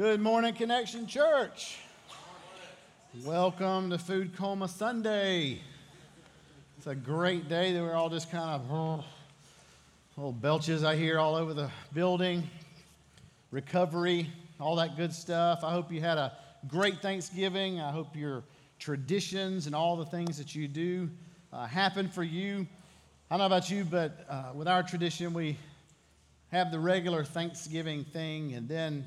Good morning, Connection Church. Welcome to Food Coma Sunday. It's a great day that we're all just kind of oh, little belches I hear all over the building, recovery, all that good stuff. I hope you had a great Thanksgiving. I hope your traditions and all the things that you do uh, happen for you. I don't know about you, but uh, with our tradition, we have the regular Thanksgiving thing, and then,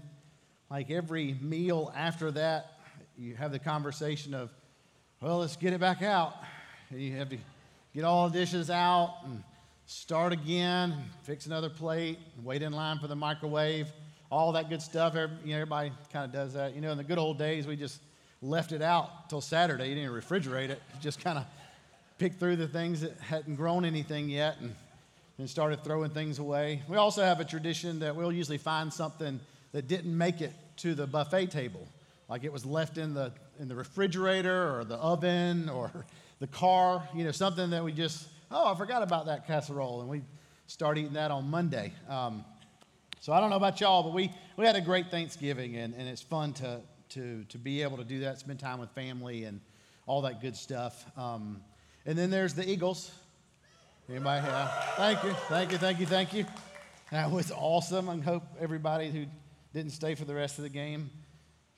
like every meal after that, you have the conversation of, well, let's get it back out. And you have to get all the dishes out and start again, fix another plate, wait in line for the microwave, all that good stuff. Every, you know, everybody kind of does that. You know, in the good old days, we just left it out till Saturday. You didn't refrigerate it. You just kind of picked through the things that hadn't grown anything yet and and started throwing things away. We also have a tradition that we'll usually find something that didn't make it to the buffet table, like it was left in the in the refrigerator or the oven or the car, you know, something that we just oh I forgot about that casserole, and we start eating that on Monday. Um, so I don't know about y'all, but we we had a great Thanksgiving, and, and it's fun to to to be able to do that, spend time with family, and all that good stuff. Um, and then there's the Eagles. Anybody have? Thank you, thank you, thank you, thank you. That was awesome. I hope everybody who didn't stay for the rest of the game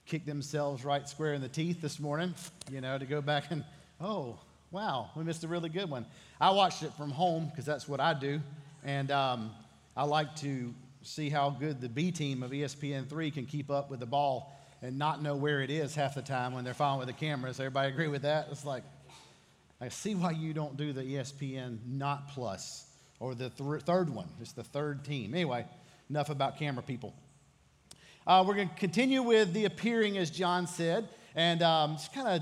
kicked themselves right square in the teeth this morning, you know, to go back and, oh, wow, we missed a really good one. I watched it from home because that's what I do. And um, I like to see how good the B team of ESPN3 can keep up with the ball and not know where it is half the time when they're following with the cameras. Everybody agree with that? It's like, I see why you don't do the ESPN not plus or the th- third one. It's the third team. Anyway, enough about camera people. Uh, we're going to continue with the appearing, as John said, and um, just kind of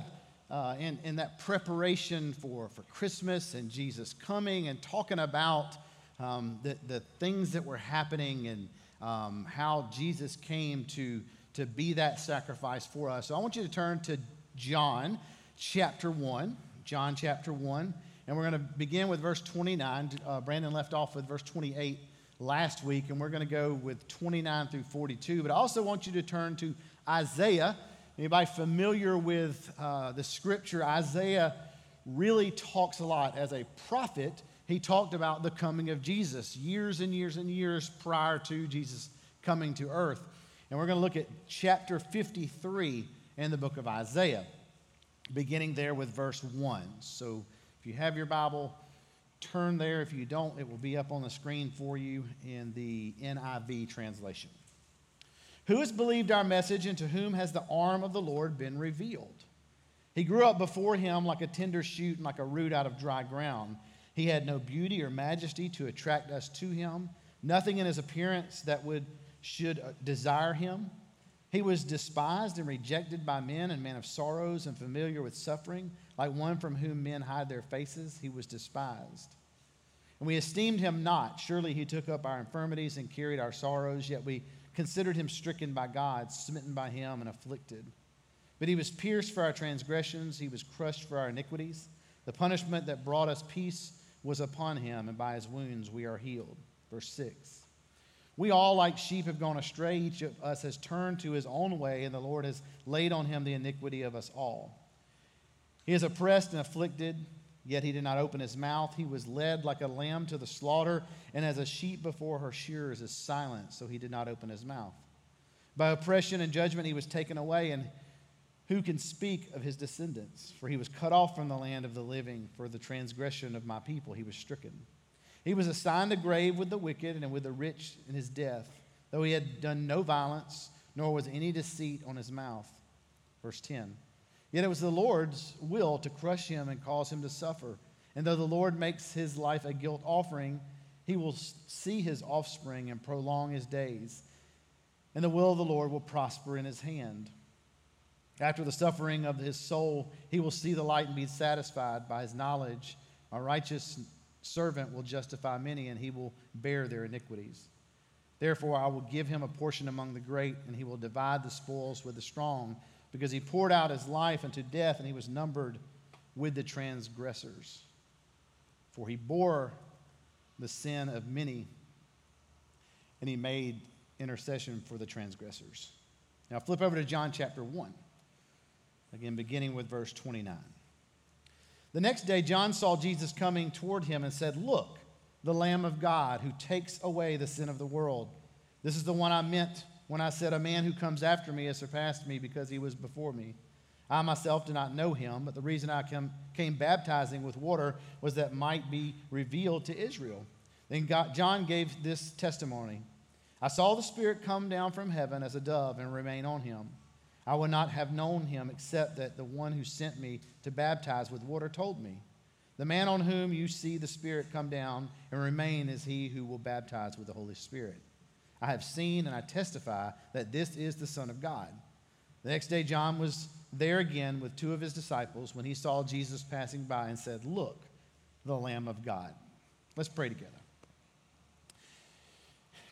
uh, in, in that preparation for, for Christmas and Jesus coming and talking about um, the, the things that were happening and um, how Jesus came to, to be that sacrifice for us. So I want you to turn to John chapter 1. John chapter 1. And we're going to begin with verse 29. Uh, Brandon left off with verse 28 last week, and we're going to go with 29 through 42. But I also want you to turn to Isaiah. Anybody familiar with uh, the scripture? Isaiah really talks a lot. As a prophet, he talked about the coming of Jesus years and years and years prior to Jesus coming to earth. And we're going to look at chapter 53 in the book of Isaiah beginning there with verse 1. So if you have your Bible, turn there. If you don't, it will be up on the screen for you in the NIV translation. Who has believed our message, and to whom has the arm of the Lord been revealed? He grew up before him like a tender shoot and like a root out of dry ground. He had no beauty or majesty to attract us to him, nothing in his appearance that would should uh, desire him. He was despised and rejected by men, and man of sorrows and familiar with suffering. Like one from whom men hide their faces, he was despised. And we esteemed him not. Surely he took up our infirmities and carried our sorrows, yet we considered him stricken by God, smitten by him, and afflicted. But he was pierced for our transgressions, he was crushed for our iniquities. The punishment that brought us peace was upon him, and by his wounds we are healed. Verse 6. We all, like sheep, have gone astray. Each of us has turned to his own way, and the Lord has laid on him the iniquity of us all. He is oppressed and afflicted, yet he did not open his mouth. He was led like a lamb to the slaughter, and as a sheep before her shearers is silent, so he did not open his mouth. By oppression and judgment he was taken away, and who can speak of his descendants? For he was cut off from the land of the living. For the transgression of my people he was stricken. He was assigned a grave with the wicked and with the rich in his death, though he had done no violence, nor was any deceit on his mouth. Verse 10. Yet it was the Lord's will to crush him and cause him to suffer. And though the Lord makes his life a guilt offering, he will see his offspring and prolong his days. And the will of the Lord will prosper in his hand. After the suffering of his soul, he will see the light and be satisfied by his knowledge. My righteous servant will justify many, and he will bear their iniquities. Therefore, I will give him a portion among the great, and he will divide the spoils with the strong, because he poured out his life unto death, and he was numbered with the transgressors. For he bore the sin of many, and he made intercession for the transgressors. Now flip over to John chapter 1, again, beginning with verse 29. The next day, John saw Jesus coming toward him and said, Look, the Lamb of God who takes away the sin of the world. This is the one I meant when I said, A man who comes after me has surpassed me because he was before me. I myself did not know him, but the reason I came, came baptizing with water was that might be revealed to Israel. Then God, John gave this testimony I saw the Spirit come down from heaven as a dove and remain on him. I would not have known him except that the one who sent me to baptize with water told me. The man on whom you see the Spirit come down and remain is he who will baptize with the Holy Spirit. I have seen and I testify that this is the Son of God. The next day, John was there again with two of his disciples when he saw Jesus passing by and said, Look, the Lamb of God. Let's pray together.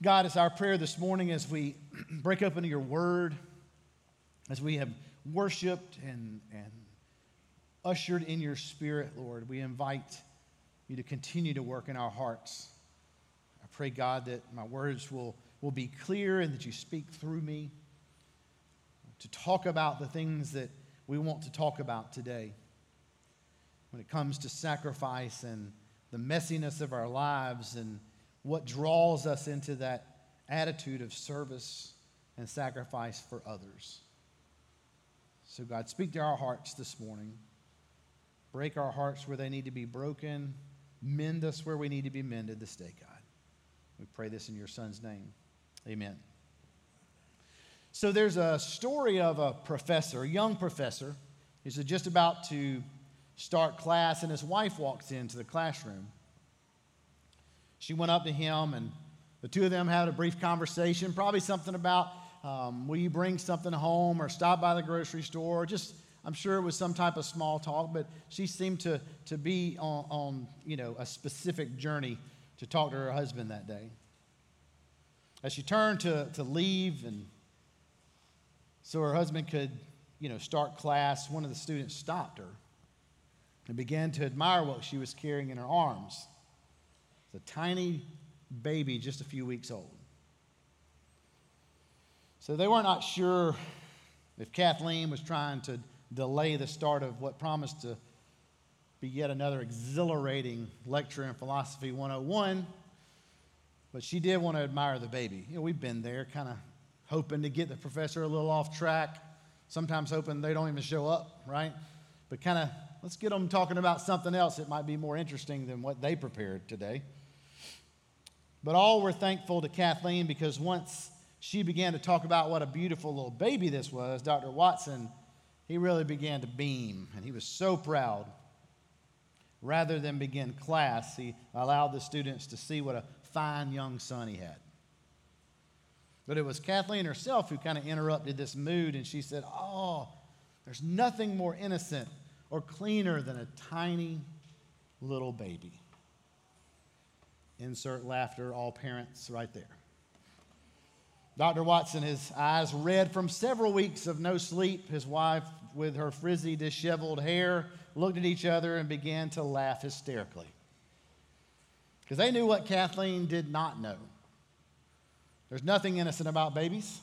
God, it's our prayer this morning as we break open your word, as we have worshiped and, and ushered in your spirit, Lord, we invite you to continue to work in our hearts. I pray, God, that my words will, will be clear and that you speak through me to talk about the things that we want to talk about today. When it comes to sacrifice and the messiness of our lives and what draws us into that attitude of service and sacrifice for others. So, God, speak to our hearts this morning. Break our hearts where they need to be broken. Mend us where we need to be mended this day, God. We pray this in your Son's name. Amen. So there's a story of a professor, a young professor. He's just about to start class, and his wife walks into the classroom. She went up to him, and the two of them had a brief conversation, probably something about, um, will you bring something home or stop by the grocery store? Just, I'm sure it was some type of small talk, but she seemed to, to be on, on you know, a specific journey to talk to her husband that day. As she turned to, to leave and so her husband could, you know, start class, one of the students stopped her and began to admire what she was carrying in her arms. It's a tiny baby, just a few weeks old. So they were not sure if Kathleen was trying to delay the start of what promised to be yet another exhilarating lecture in Philosophy 101. But she did want to admire the baby. You know, we've been there, kind of hoping to get the professor a little off track, sometimes hoping they don't even show up, right? But kind of let's get them talking about something else that might be more interesting than what they prepared today. But all were thankful to Kathleen because once she began to talk about what a beautiful little baby this was, Dr. Watson, he really began to beam, and he was so proud. Rather than begin class, he allowed the students to see what a fine young son he had. But it was Kathleen herself who kind of interrupted this mood, and she said, Oh, there's nothing more innocent or cleaner than a tiny little baby. Insert laughter, all parents right there. Dr. Watson, his eyes red from several weeks of no sleep, his wife, with her frizzy, disheveled hair, looked at each other and began to laugh hysterically. Because they knew what Kathleen did not know. There's nothing innocent about babies.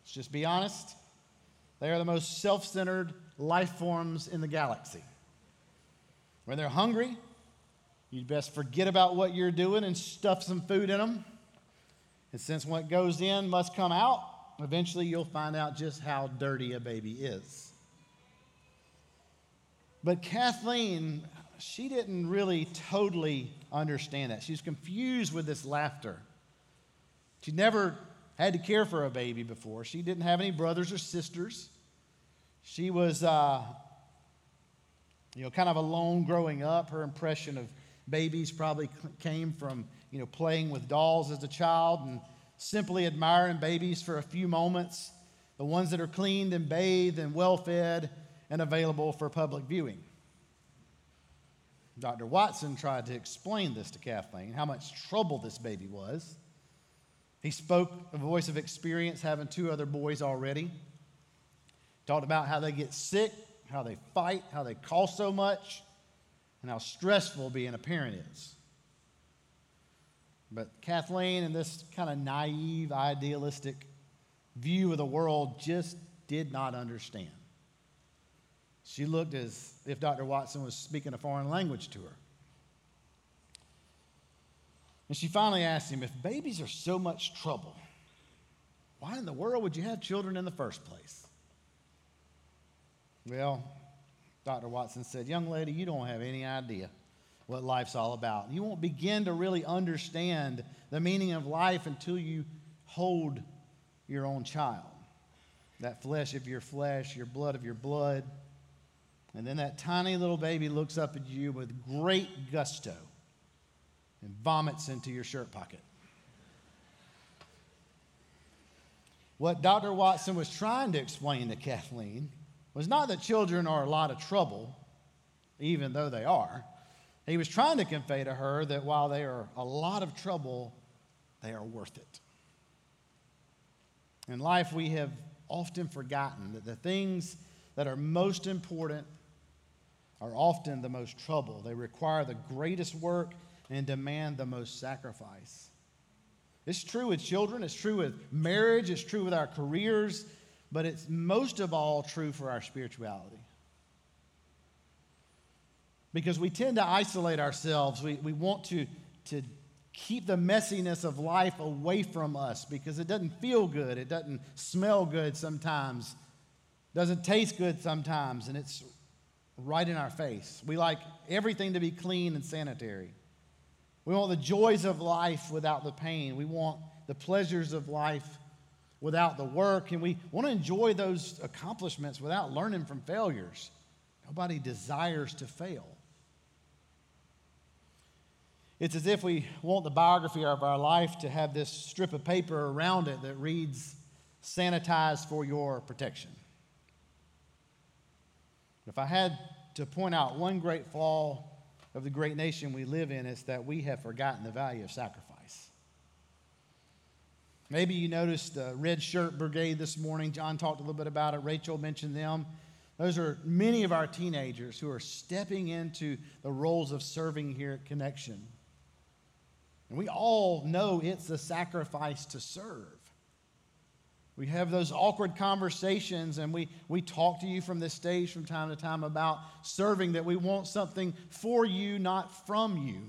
Let's just be honest. They are the most self centered life forms in the galaxy. When they're hungry, you'd best forget about what you're doing and stuff some food in them. And since what goes in must come out, eventually you'll find out just how dirty a baby is. But Kathleen, she didn't really totally understand that. She's confused with this laughter. She never had to care for a baby before. She didn't have any brothers or sisters. She was, uh, you know, kind of alone growing up. Her impression of babies probably came from, you know, playing with dolls as a child and simply admiring babies for a few moments, the ones that are cleaned and bathed and well fed and available for public viewing. Dr. Watson tried to explain this to Kathleen, how much trouble this baby was. He spoke a voice of experience, having two other boys already. Talked about how they get sick, how they fight, how they cost so much, and how stressful being a parent is. But Kathleen, in this kind of naive, idealistic view of the world just did not understand. She looked as if Dr. Watson was speaking a foreign language to her. And she finally asked him, If babies are so much trouble, why in the world would you have children in the first place? Well, Dr. Watson said, Young lady, you don't have any idea what life's all about. You won't begin to really understand the meaning of life until you hold your own child. That flesh of your flesh, your blood of your blood. And then that tiny little baby looks up at you with great gusto and vomits into your shirt pocket. What Dr. Watson was trying to explain to Kathleen was not that children are a lot of trouble, even though they are. He was trying to convey to her that while they are a lot of trouble, they are worth it. In life, we have often forgotten that the things that are most important are often the most trouble. They require the greatest work and demand the most sacrifice. It's true with children, it's true with marriage, it's true with our careers, but it's most of all true for our spirituality. Because we tend to isolate ourselves. We, we want to, to keep the messiness of life away from us because it doesn't feel good. It doesn't smell good sometimes. Doesn't taste good sometimes, and it's right in our face. We like everything to be clean and sanitary. We want the joys of life without the pain. We want the pleasures of life without the work, and we want to enjoy those accomplishments without learning from failures. Nobody desires to fail. It's as if we want the biography of our life to have this strip of paper around it that reads, sanitized for your protection. If I had to point out one great flaw of the great nation we live in, it's that we have forgotten the value of sacrifice. Maybe you noticed the Red Shirt Brigade this morning. John talked a little bit about it. Rachel mentioned them. Those are many of our teenagers who are stepping into the roles of serving here at Connection. And we all know it's a sacrifice to serve. We have those awkward conversations and we, we talk to you from this stage from time to time about serving, that we want something for you, not from you.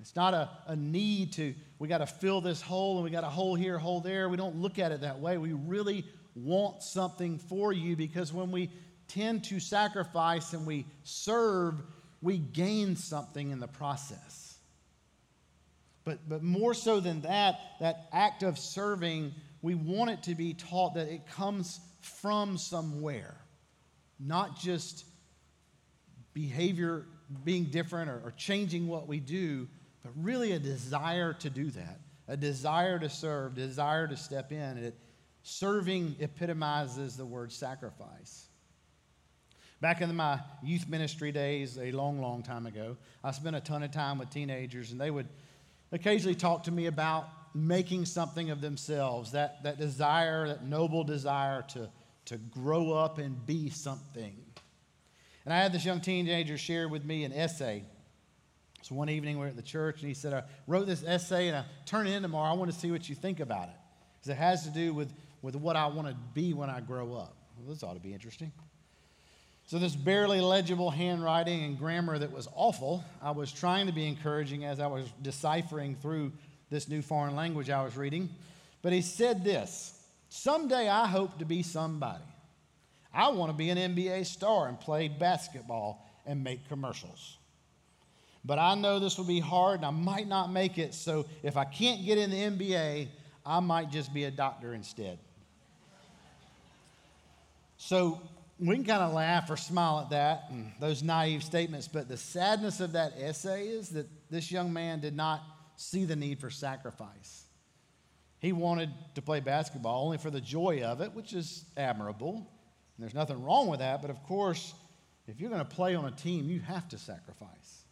It's not a, a need to, we got to fill this hole and we got a hole here, hole there. We don't look at it that way. We really want something for you because when we tend to sacrifice and we serve, we gain something in the process. But, but more so than that, that act of serving, we want it to be taught that it comes from somewhere, not just behavior being different or, or changing what we do, but really a desire to do that, a desire to serve, desire to step in. It, serving epitomizes the word sacrifice. Back in my youth ministry days, a long, long time ago, I spent a ton of time with teenagers, and they would occasionally talk to me about making something of themselves, that, that desire, that noble desire to, to grow up and be something. And I had this young teenager share with me an essay so one evening we are at the church and he said, I wrote this essay and I turn it in tomorrow. I want to see what you think about it. Because it has to do with, with what I want to be when I grow up. Well, this ought to be interesting. So, this barely legible handwriting and grammar that was awful, I was trying to be encouraging as I was deciphering through this new foreign language I was reading. But he said this Someday I hope to be somebody. I want to be an NBA star and play basketball and make commercials. But I know this will be hard and I might not make it. So if I can't get in the NBA, I might just be a doctor instead. So we can kind of laugh or smile at that and those naive statements, but the sadness of that essay is that this young man did not see the need for sacrifice. He wanted to play basketball only for the joy of it, which is admirable. And there's nothing wrong with that, but of course, if you're going to play on a team, you have to sacrifice.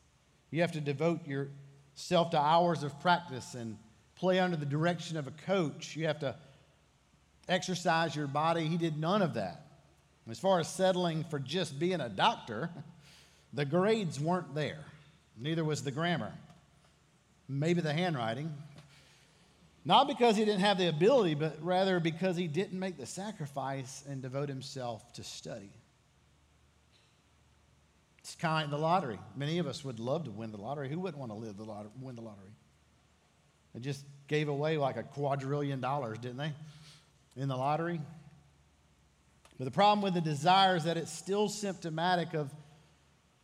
You have to devote yourself to hours of practice and play under the direction of a coach. You have to exercise your body. He did none of that. As far as settling for just being a doctor, the grades weren't there. Neither was the grammar. Maybe the handwriting. Not because he didn't have the ability, but rather because he didn't make the sacrifice and devote himself to study. It's kind of the lottery. Many of us would love to win the lottery. Who wouldn't want to live the lottery, win the lottery? They just gave away like a quadrillion dollars, didn't they, in the lottery? But the problem with the desire is that it's still symptomatic of,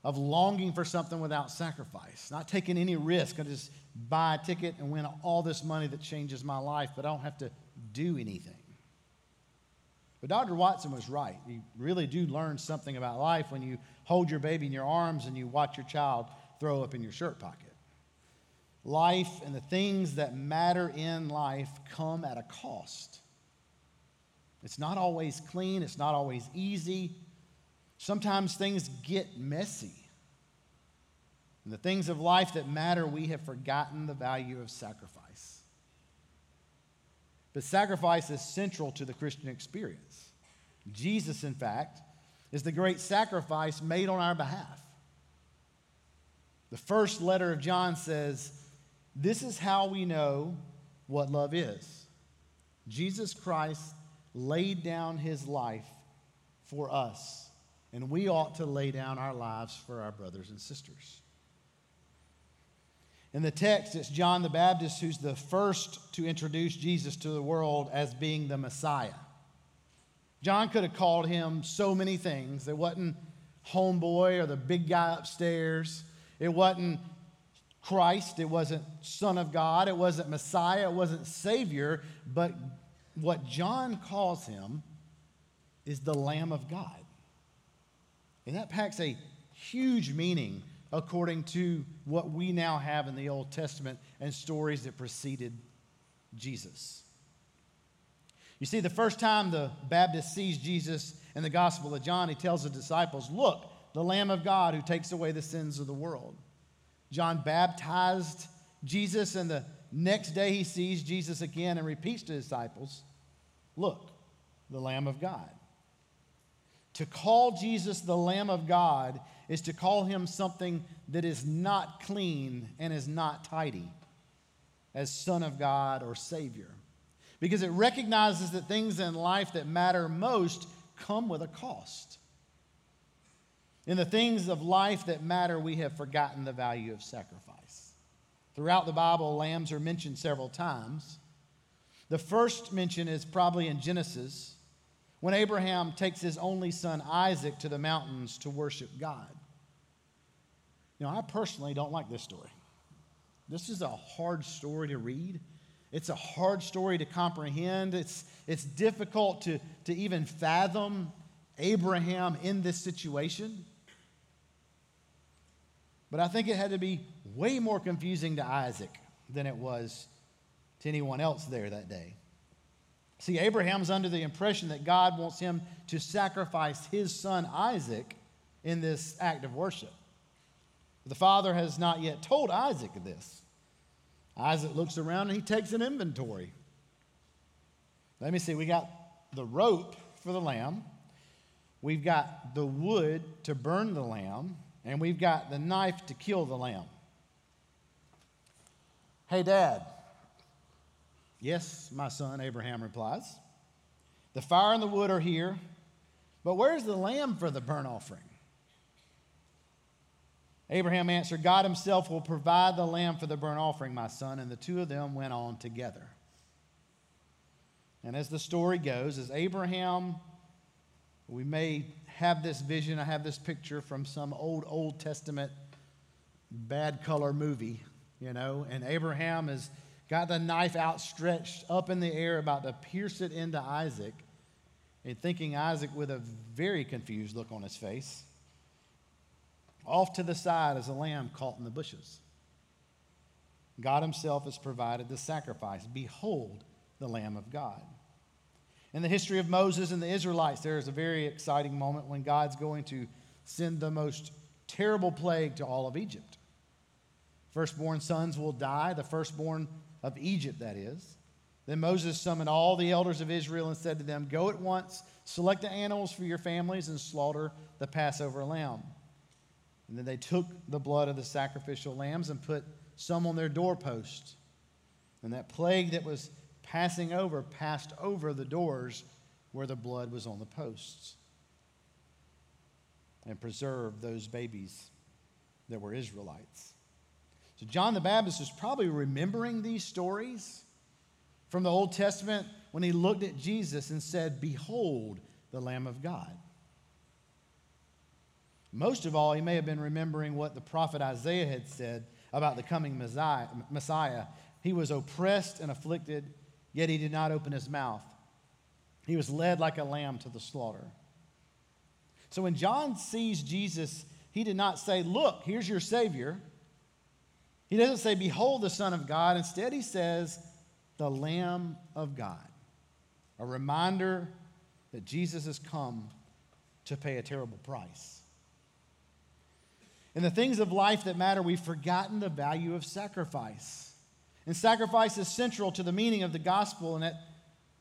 of longing for something without sacrifice, not taking any risk. I just buy a ticket and win all this money that changes my life, but I don't have to do anything. But Dr. Watson was right. You really do learn something about life when you hold your baby in your arms and you watch your child throw up in your shirt pocket. Life and the things that matter in life come at a cost. It's not always clean, it's not always easy. Sometimes things get messy. In the things of life that matter, we have forgotten the value of sacrifice. But sacrifice is central to the Christian experience. Jesus, in fact, is the great sacrifice made on our behalf. The first letter of John says, This is how we know what love is. Jesus Christ laid down his life for us, and we ought to lay down our lives for our brothers and sisters. In the text, it's John the Baptist who's the first to introduce Jesus to the world as being the Messiah. John could have called him so many things. It wasn't homeboy or the big guy upstairs. It wasn't Christ. It wasn't Son of God. It wasn't Messiah. It wasn't Savior. But what John calls him is the Lamb of God. And that packs a huge meaning according to what we now have in the Old Testament and stories that preceded Jesus. You see, the first time the Baptist sees Jesus in the Gospel of John, he tells the disciples, Look, the Lamb of God who takes away the sins of the world. John baptized Jesus, and the next day he sees Jesus again and repeats to his disciples, Look, the Lamb of God. To call Jesus the Lamb of God is to call him something that is not clean and is not tidy as Son of God or Savior because it recognizes that things in life that matter most come with a cost. In the things of life that matter, we have forgotten the value of sacrifice. Throughout the Bible, lambs are mentioned several times. The first mention is probably in Genesis when Abraham takes his only son Isaac to the mountains to worship God. Know, I personally don't like this story. This is a hard story to read. It's a hard story to comprehend. It's, it's difficult to, to even fathom Abraham in this situation. But I think it had to be way more confusing to Isaac than it was to anyone else there that day. See, Abraham's under the impression that God wants him to sacrifice his son Isaac in this act of worship. The father has not yet told Isaac this. Isaac looks around and he takes an inventory. Let me see, we got the rope for the lamb, we've got the wood to burn the lamb, and we've got the knife to kill the lamb. Hey, Dad. Yes, my son, Abraham replies. The fire and the wood are here, but where's the lamb for the burnt offering? Abraham answered, God himself will provide the lamb for the burnt offering, my son. And the two of them went on together. And as the story goes, as Abraham, we may have this vision, I have this picture from some old, Old Testament bad color movie, you know, and Abraham has got the knife outstretched up in the air, about to pierce it into Isaac, and thinking Isaac with a very confused look on his face. Off to the side is a lamb caught in the bushes. God Himself has provided the sacrifice. Behold, the Lamb of God. In the history of Moses and the Israelites, there is a very exciting moment when God's going to send the most terrible plague to all of Egypt. Firstborn sons will die, the firstborn of Egypt, that is. Then Moses summoned all the elders of Israel and said to them, Go at once, select the animals for your families, and slaughter the Passover lamb. And then they took the blood of the sacrificial lambs and put some on their doorposts And that plague that was passing over passed over the doors where the blood was on the posts and preserved those babies that were Israelites. So John the Baptist was probably remembering these stories from the Old Testament when he looked at Jesus and said, Behold the Lamb of God. Most of all, he may have been remembering what the prophet Isaiah had said about the coming Messiah. He was oppressed and afflicted, yet he did not open his mouth. He was led like a lamb to the slaughter. So when John sees Jesus, he did not say, Look, here's your Savior. He doesn't say, Behold the Son of God. Instead, he says, The Lamb of God. A reminder that Jesus has come to pay a terrible price. In the things of life that matter, we've forgotten the value of sacrifice. And sacrifice is central to the meaning of the gospel. And that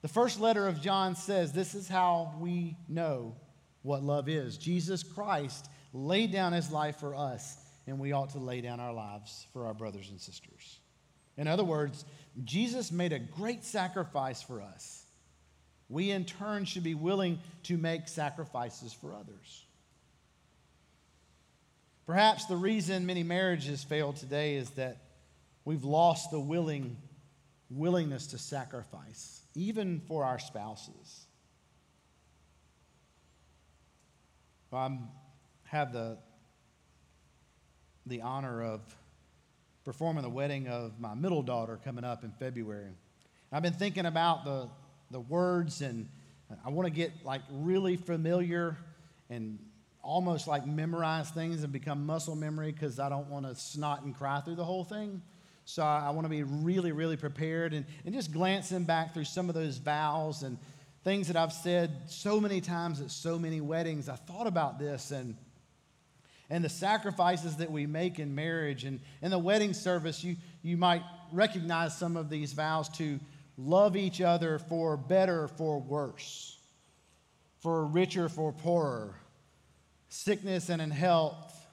the first letter of John says this is how we know what love is. Jesus Christ laid down his life for us, and we ought to lay down our lives for our brothers and sisters. In other words, Jesus made a great sacrifice for us. We, in turn, should be willing to make sacrifices for others. Perhaps the reason many marriages fail today is that we've lost the willing willingness to sacrifice, even for our spouses. I have the, the honor of performing the wedding of my middle daughter coming up in February. I've been thinking about the, the words, and I want to get like really familiar and almost like memorize things and become muscle memory because I don't want to snot and cry through the whole thing. So I, I want to be really, really prepared and, and just glancing back through some of those vows and things that I've said so many times at so many weddings. I thought about this and and the sacrifices that we make in marriage and in the wedding service you you might recognize some of these vows to love each other for better for worse for richer for poorer sickness and in health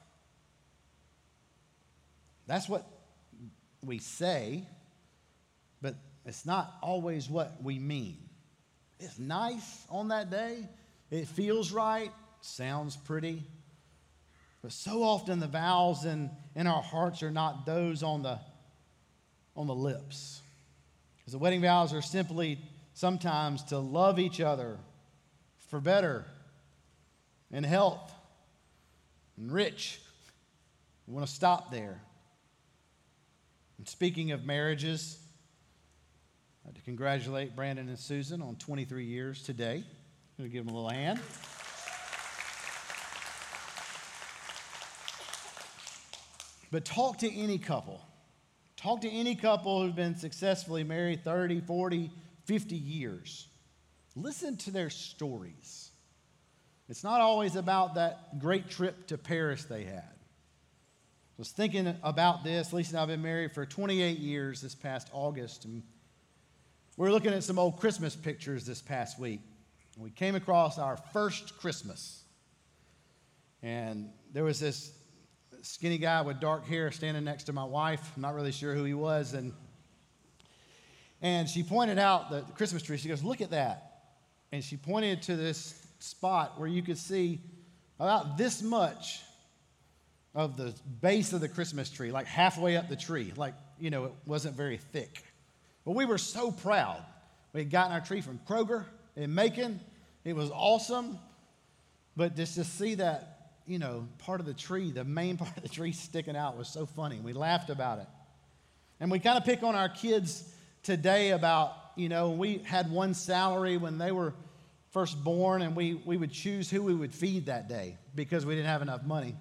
that's what we say but it's not always what we mean it's nice on that day. It feels right, sounds pretty. But so often the vows in, in our hearts are not those on the, on the lips. Because the wedding vows are simply sometimes to love each other for better and health and rich. We want to stop there. And speaking of marriages, uh, to congratulate Brandon and Susan on 23 years today. I'm going to give them a little hand. But talk to any couple. Talk to any couple who've been successfully married 30, 40, 50 years. Listen to their stories. It's not always about that great trip to Paris they had. I was thinking about this. Lisa and I have been married for 28 years this past August. And we were looking at some old Christmas pictures this past week. and We came across our first Christmas. And there was this skinny guy with dark hair standing next to my wife. I'm not really sure who he was. And, and she pointed out the Christmas tree. She goes, Look at that. And she pointed to this spot where you could see about this much of the base of the Christmas tree, like halfway up the tree. Like, you know, it wasn't very thick. But we were so proud. We had gotten our tree from Kroger in Macon. It was awesome. But just to see that, you know, part of the tree, the main part of the tree sticking out was so funny. We laughed about it. And we kind of pick on our kids today about, you know, we had one salary when they were first born, and we, we would choose who we would feed that day because we didn't have enough money.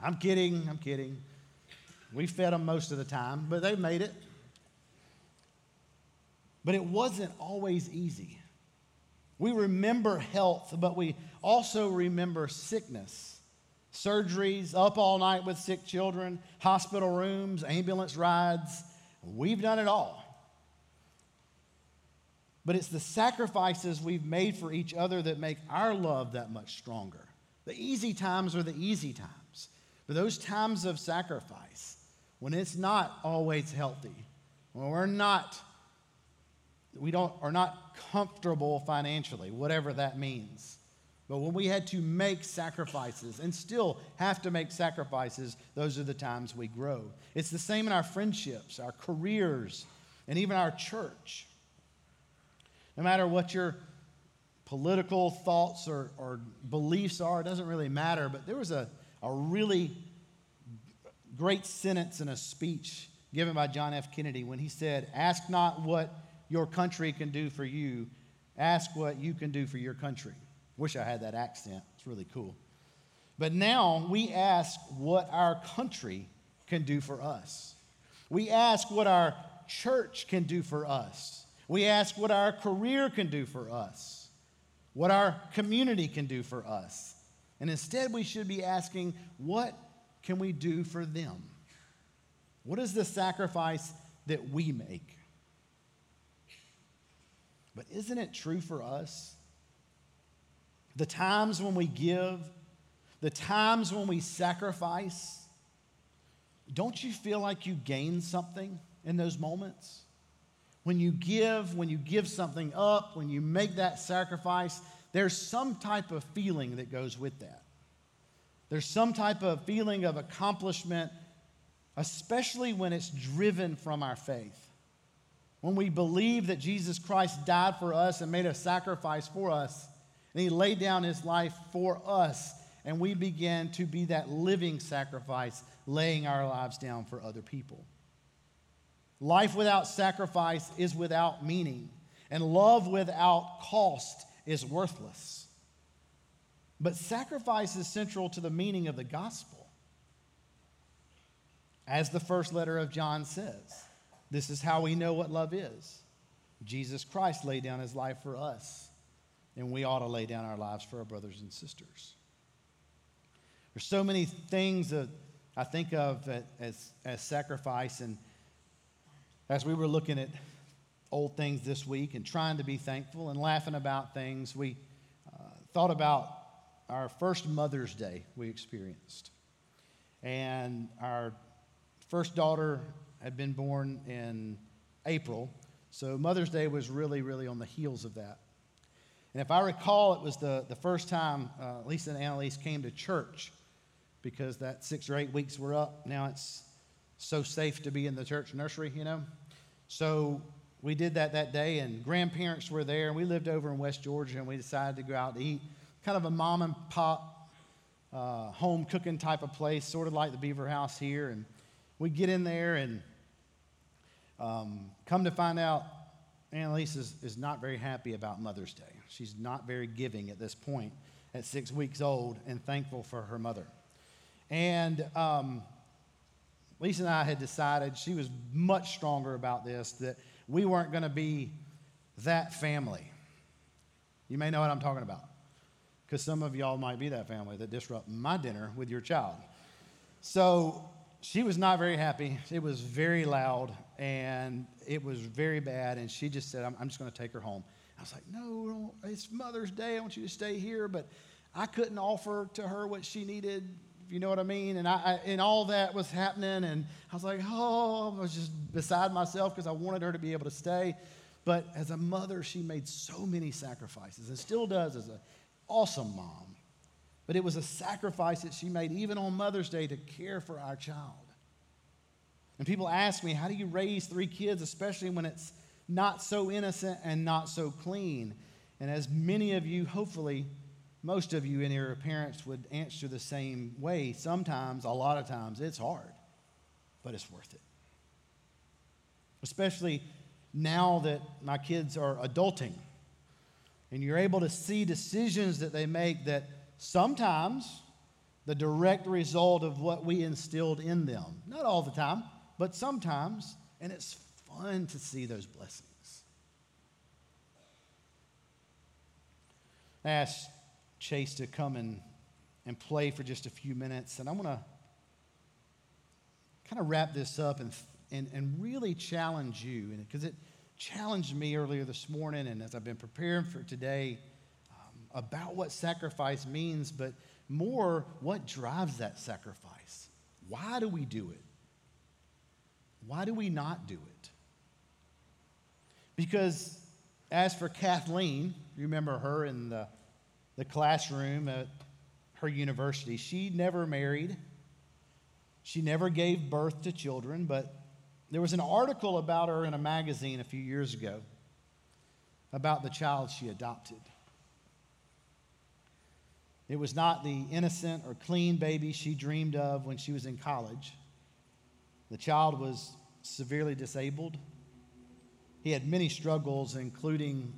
I'm kidding, I'm kidding. We fed them most of the time, but they made it. But it wasn't always easy. We remember health, but we also remember sickness. Surgeries, up all night with sick children, hospital rooms, ambulance rides. We've done it all. But it's the sacrifices we've made for each other that make our love that much stronger. The easy times are the easy times. But those times of sacrifice, when it's not always healthy, when we're not, we don't, are not comfortable financially, whatever that means. But when we had to make sacrifices and still have to make sacrifices, those are the times we grow. It's the same in our friendships, our careers, and even our church. No matter what your political thoughts or, or beliefs are, it doesn't really matter. But there was a, a really great sentence in a speech given by John F. Kennedy when he said, Ask not what your country can do for you, ask what you can do for your country. Wish I had that accent. It's really cool. But now we ask what our country can do for us. We ask what our church can do for us. We ask what our career can do for us, what our community can do for us. And instead, we should be asking, what can we do for them? What is the sacrifice that we make? But isn't it true for us? The times when we give, the times when we sacrifice, don't you feel like you gain something in those moments? When you give, when you give something up, when you make that sacrifice, there's some type of feeling that goes with that. There's some type of feeling of accomplishment, especially when it's driven from our faith. When we believe that Jesus Christ died for us and made a sacrifice for us, and he laid down his life for us, and we begin to be that living sacrifice, laying our lives down for other people. Life without sacrifice is without meaning, and love without cost is worthless. But sacrifice is central to the meaning of the gospel. As the first letter of John says, this is how we know what love is. Jesus Christ laid down his life for us, and we ought to lay down our lives for our brothers and sisters. There's so many things that I think of as, as sacrifice, and as we were looking at old things this week and trying to be thankful and laughing about things, we uh, thought about our first Mother's Day we experienced. And our first daughter had been born in April, so Mother's Day was really, really on the heels of that. And if I recall, it was the, the first time uh, Lisa and Annalise came to church because that six or eight weeks were up. Now it's so safe to be in the church nursery, you know? So we did that that day, and grandparents were there, and we lived over in West Georgia, and we decided to go out to eat. Kind of a mom and pop uh, home cooking type of place, sort of like the Beaver House here. And we get in there, and um, come to find out, Annalise is, is not very happy about Mother's Day. She's not very giving at this point at six weeks old and thankful for her mother. And um, Lisa and I had decided, she was much stronger about this, that we weren't going to be that family. You may know what I'm talking about, because some of y'all might be that family that disrupt my dinner with your child. So she was not very happy. It was very loud and it was very bad. And she just said, I'm, I'm just going to take her home. I was like, no, it's Mother's Day. I want you to stay here. But I couldn't offer to her what she needed, you know what I mean. And, I, I and all that was happening. And I was like, oh, I was just beside myself because I wanted her to be able to stay. But as a mother, she made so many sacrifices and still does as an awesome mom. But it was a sacrifice that she made even on Mother's Day to care for our child. And people ask me, how do you raise three kids, especially when it's not so innocent and not so clean? And as many of you, hopefully, most of you in here parents would answer the same way. Sometimes, a lot of times, it's hard, but it's worth it. Especially now that my kids are adulting and you're able to see decisions that they make that sometimes the direct result of what we instilled in them. Not all the time, but sometimes, and it's fun to see those blessings. I asked Chase to come and, and play for just a few minutes, and I want to kind of wrap this up and, and, and really challenge you, because it challenged me earlier this morning, and as I've been preparing for today about what sacrifice means, but more what drives that sacrifice. Why do we do it? Why do we not do it? Because as for Kathleen, you remember her in the, the classroom at her university, she never married. She never gave birth to children, but there was an article about her in a magazine a few years ago about the child she adopted. It was not the innocent or clean baby she dreamed of when she was in college. The child was severely disabled. He had many struggles, including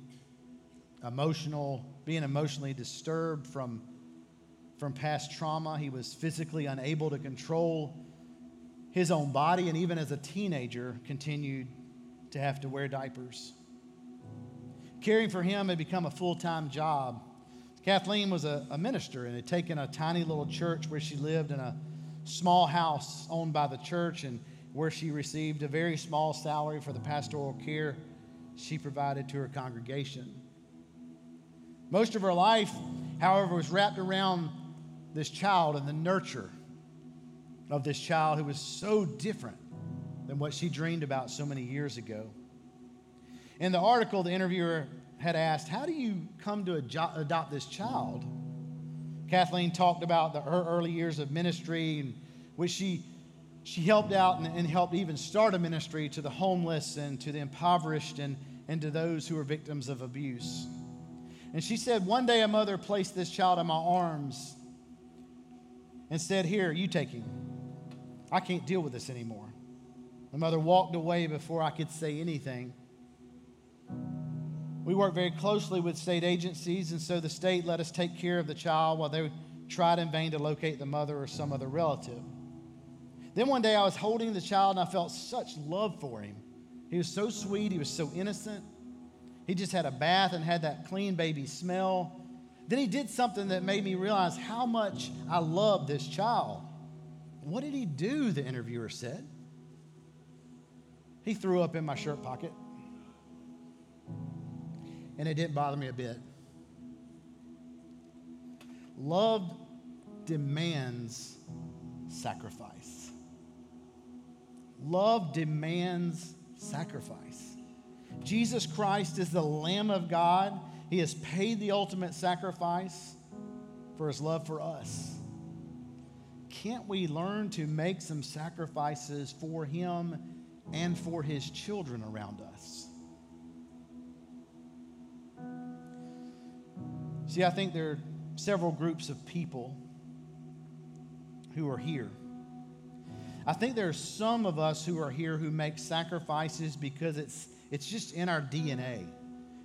emotional, being emotionally disturbed from, from past trauma. He was physically unable to control his own body, and even as a teenager, continued to have to wear diapers. Caring for him had become a full time job. Kathleen was a, a, minister and had taken a tiny little church where she lived in a small house owned by the church and where she received a very small salary for the pastoral care she provided to her congregation. Most of her life, however, was wrapped around this child and the nurture of this child who was so different than what she dreamed about so many years ago. In the article, the interviewer had asked, How do you come to adopt this child? Kathleen talked about the, her early years of ministry, in which she, she helped out and, and helped even start a ministry to the homeless and to the impoverished and, and to those who were victims of abuse. And she said, One day a mother placed this child in my arms and said, Here, you take him. I can't deal with this anymore. The mother walked away before I could say anything. We work very closely with state agencies, and so the state let us take care of the child while they tried in vain to locate the mother or some other relative. Then one day I was holding the child and I felt such love for him. He was so sweet, he was so innocent. He just had a bath and had that clean baby smell. Then he did something that made me realize how much I love this child. What did he do? The interviewer said. He threw up in my shirt pocket and it didn't bother me a bit. Love demands sacrifice. Love demands sacrifice. Jesus Christ is the Lamb of God. He has paid the ultimate sacrifice for his love for us. Can't we learn to make some sacrifices for him and for his children around us? See, I think there are several groups of people who are here. I think there are some of us who are here who make sacrifices because it's, it's just in our DNA.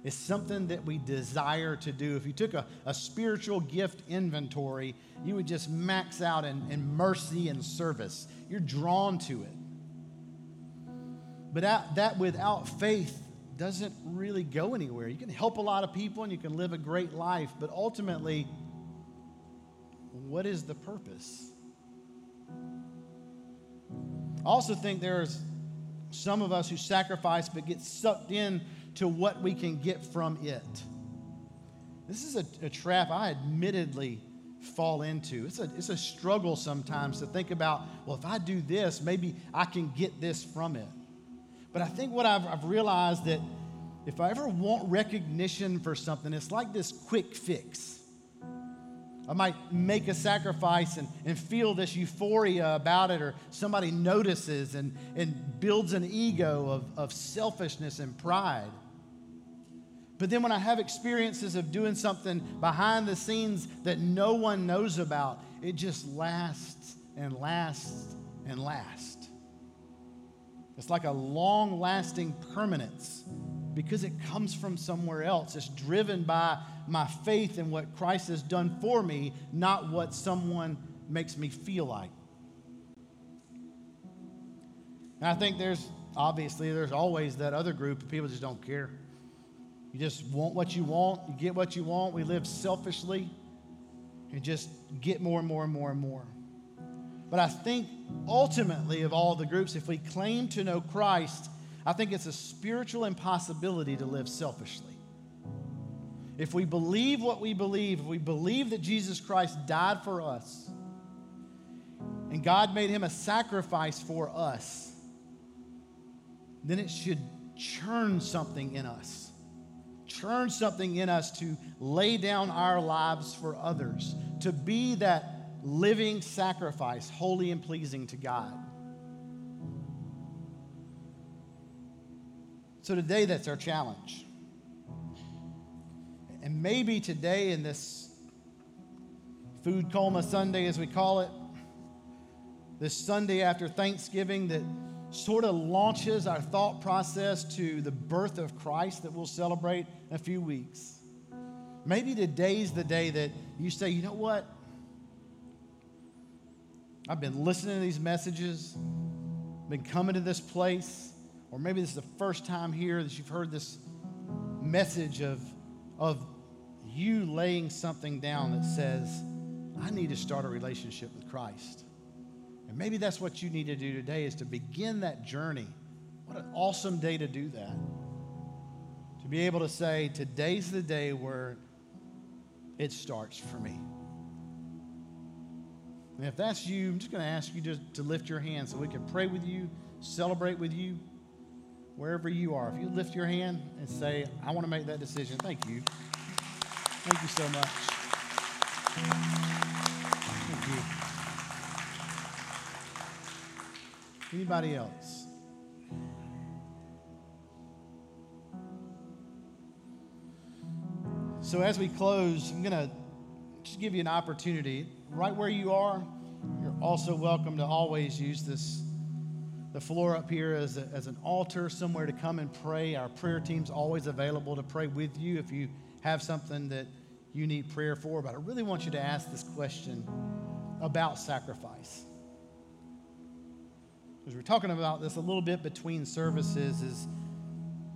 It's something that we desire to do. If you took a, a spiritual gift inventory, you would just max out in, in mercy and service. You're drawn to it. But that, that without faith doesn't really go anywhere. You can help a lot of people and you can live a great life, but ultimately, what is the purpose? I also think there's some of us who sacrifice but get sucked in to what we can get from it. This is a, a trap I admittedly fall into. It's a, it's a struggle sometimes to think about, well, if I do this, maybe I can get this from it. But I think what I've, I've realized that if I ever want recognition for something, it's like this quick fix. I might make a sacrifice and, and feel this euphoria about it, or somebody notices and, and builds an ego of, of selfishness and pride. But then when I have experiences of doing something behind the scenes that no one knows about, it just lasts and lasts and lasts. It's like a long lasting permanence because it comes from somewhere else. It's driven by my faith in what Christ has done for me, not what someone makes me feel like. And I think there's obviously there's always that other group of people just don't care. You just want what you want, you get what you want. We live selfishly and just get more and more and more and more. But I think ultimately, of all the groups, if we claim to know Christ, I think it's a spiritual impossibility to live selfishly. If we believe what we believe, if we believe that Jesus Christ died for us and God made him a sacrifice for us, then it should churn something in us. Churn something in us to lay down our lives for others, to be that living sacrifice, holy and pleasing to God. So today, that's our challenge. And maybe today, in this Food Coma Sunday, as we call it, this Sunday after Thanksgiving, that sort of launches our thought process to the birth of Christ that we'll celebrate in a few weeks. Maybe today's the day that you say, you know what? I've been listening to these messages, been coming to this place, or maybe this is the first time here that you've heard this message of, of you laying something down that says, I need to start a relationship with Christ. And maybe that's what you need to do today is to begin that journey. What an awesome day to do that. To be able to say, today's the day where it starts for me. And if that's you, I'm just going to ask you to, to lift your hand so we can pray with you, celebrate with you, wherever you are. If you lift your hand and say, I want to make that decision, thank you. Thank you so much. Thank you. Anybody else? So, as we close, I'm going to just give you an opportunity right where you are. You're also welcome to always use this the floor up here as, a, as an altar, somewhere to come and pray. Our prayer team's always available to pray with you if you have something that you need prayer for. But I really want you to ask this question about sacrifice. Because we're talking about this a little bit between services, is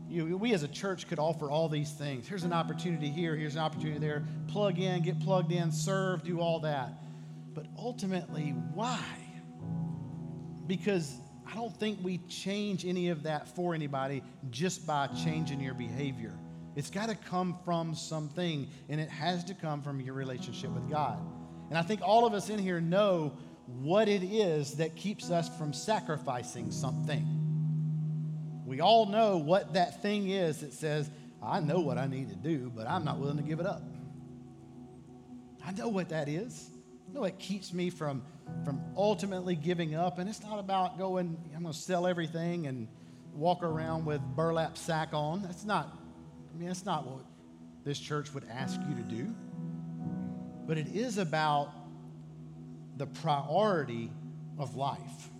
you, we as a church could offer all these things. Here's an opportunity here, here's an opportunity there. Plug in, get plugged in, serve, do all that. But ultimately, why? Because I don't think we change any of that for anybody just by changing your behavior. It's got to come from something, and it has to come from your relationship with God. And I think all of us in here know what it is that keeps us from sacrificing something. We all know what that thing is that says, I know what I need to do, but I'm not willing to give it up. I know what that is. I know it keeps me from, from ultimately giving up. And it's not about going, I'm going to sell everything and walk around with burlap sack on. That's not, I mean, that's not what this church would ask you to do. But it is about the priority of life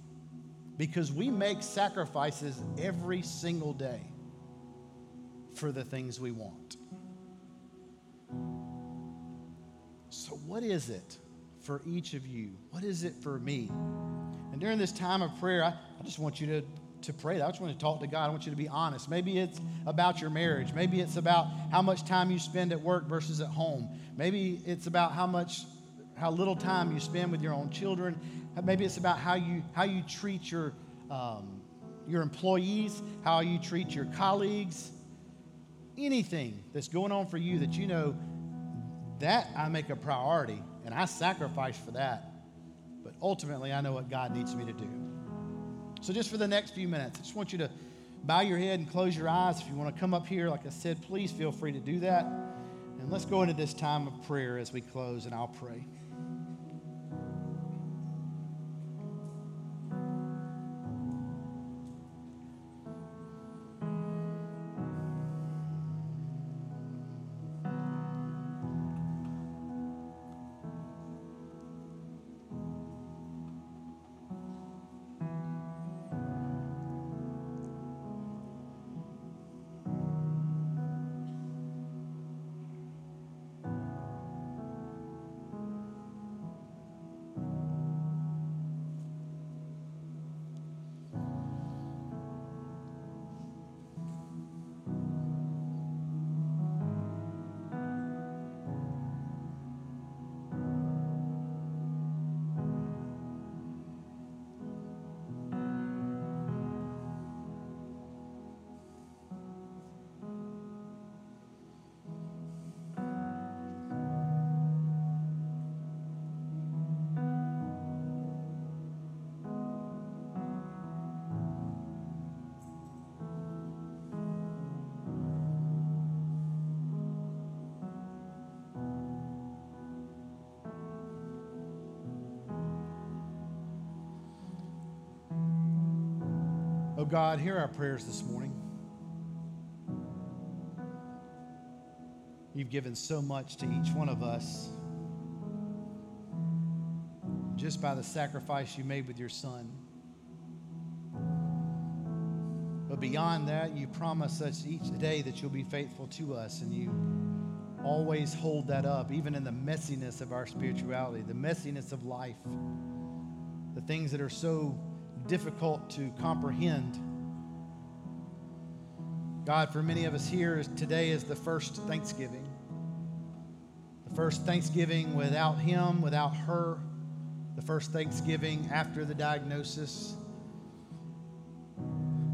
because we make sacrifices every single day for the things we want. So, what is it for each of you? What is it for me? And during this time of prayer, I, I just want you to, to pray. I just want to talk to God. I want you to be honest. Maybe it's about your marriage. Maybe it's about how much time you spend at work versus at home. Maybe it's about how much how little time you spend with your own children. Maybe it's about how you how you treat your um, your employees, how you treat your colleagues. Anything that's going on for you that you know that I make a priority and I sacrifice for that. But ultimately, I know what God needs me to do. So, just for the next few minutes, I just want you to bow your head and close your eyes. If you want to come up here, like I said, please feel free to do that. And let's go into this time of prayer as we close, and I'll pray. God, hear our prayers this morning. You've given so much to each one of us just by the sacrifice you made with your son. But beyond that, you promise us each day that you'll be faithful to us and you always hold that up, even in the messiness of our spirituality, the messiness of life, the things that are so difficult to comprehend. God, for many of us here, today is the first Thanksgiving. The first Thanksgiving without him, without her. The first Thanksgiving after the diagnosis.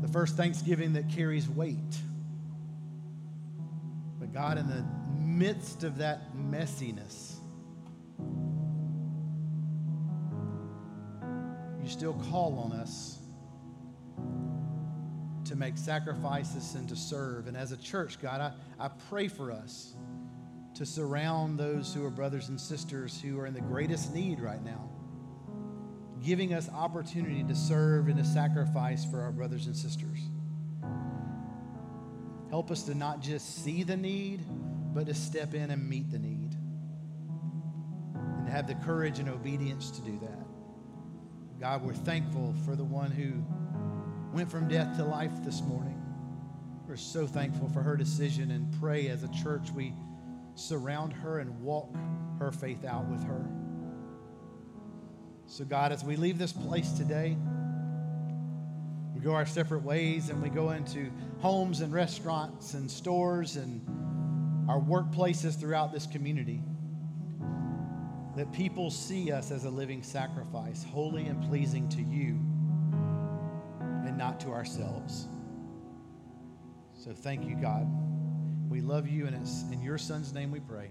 The first Thanksgiving that carries weight. But God, in the midst of that messiness, still call on us to make sacrifices and to serve. And as a church, God, I, I pray for us to surround those who are brothers and sisters who are in the greatest need right now, giving us opportunity to serve and to sacrifice for our brothers and sisters. Help us to not just see the need, but to step in and meet the need. And to have the courage and obedience to do that. God, we're thankful for the one who went from death to life this morning. We're so thankful for her decision and pray as a church we surround her and walk her faith out with her. So, God, as we leave this place today, we go our separate ways and we go into homes and restaurants and stores and our workplaces throughout this community, that people see us as a living sacrifice, holy and pleasing to you and not to ourselves. So thank you, God. We love you, and it's in your son's name we pray.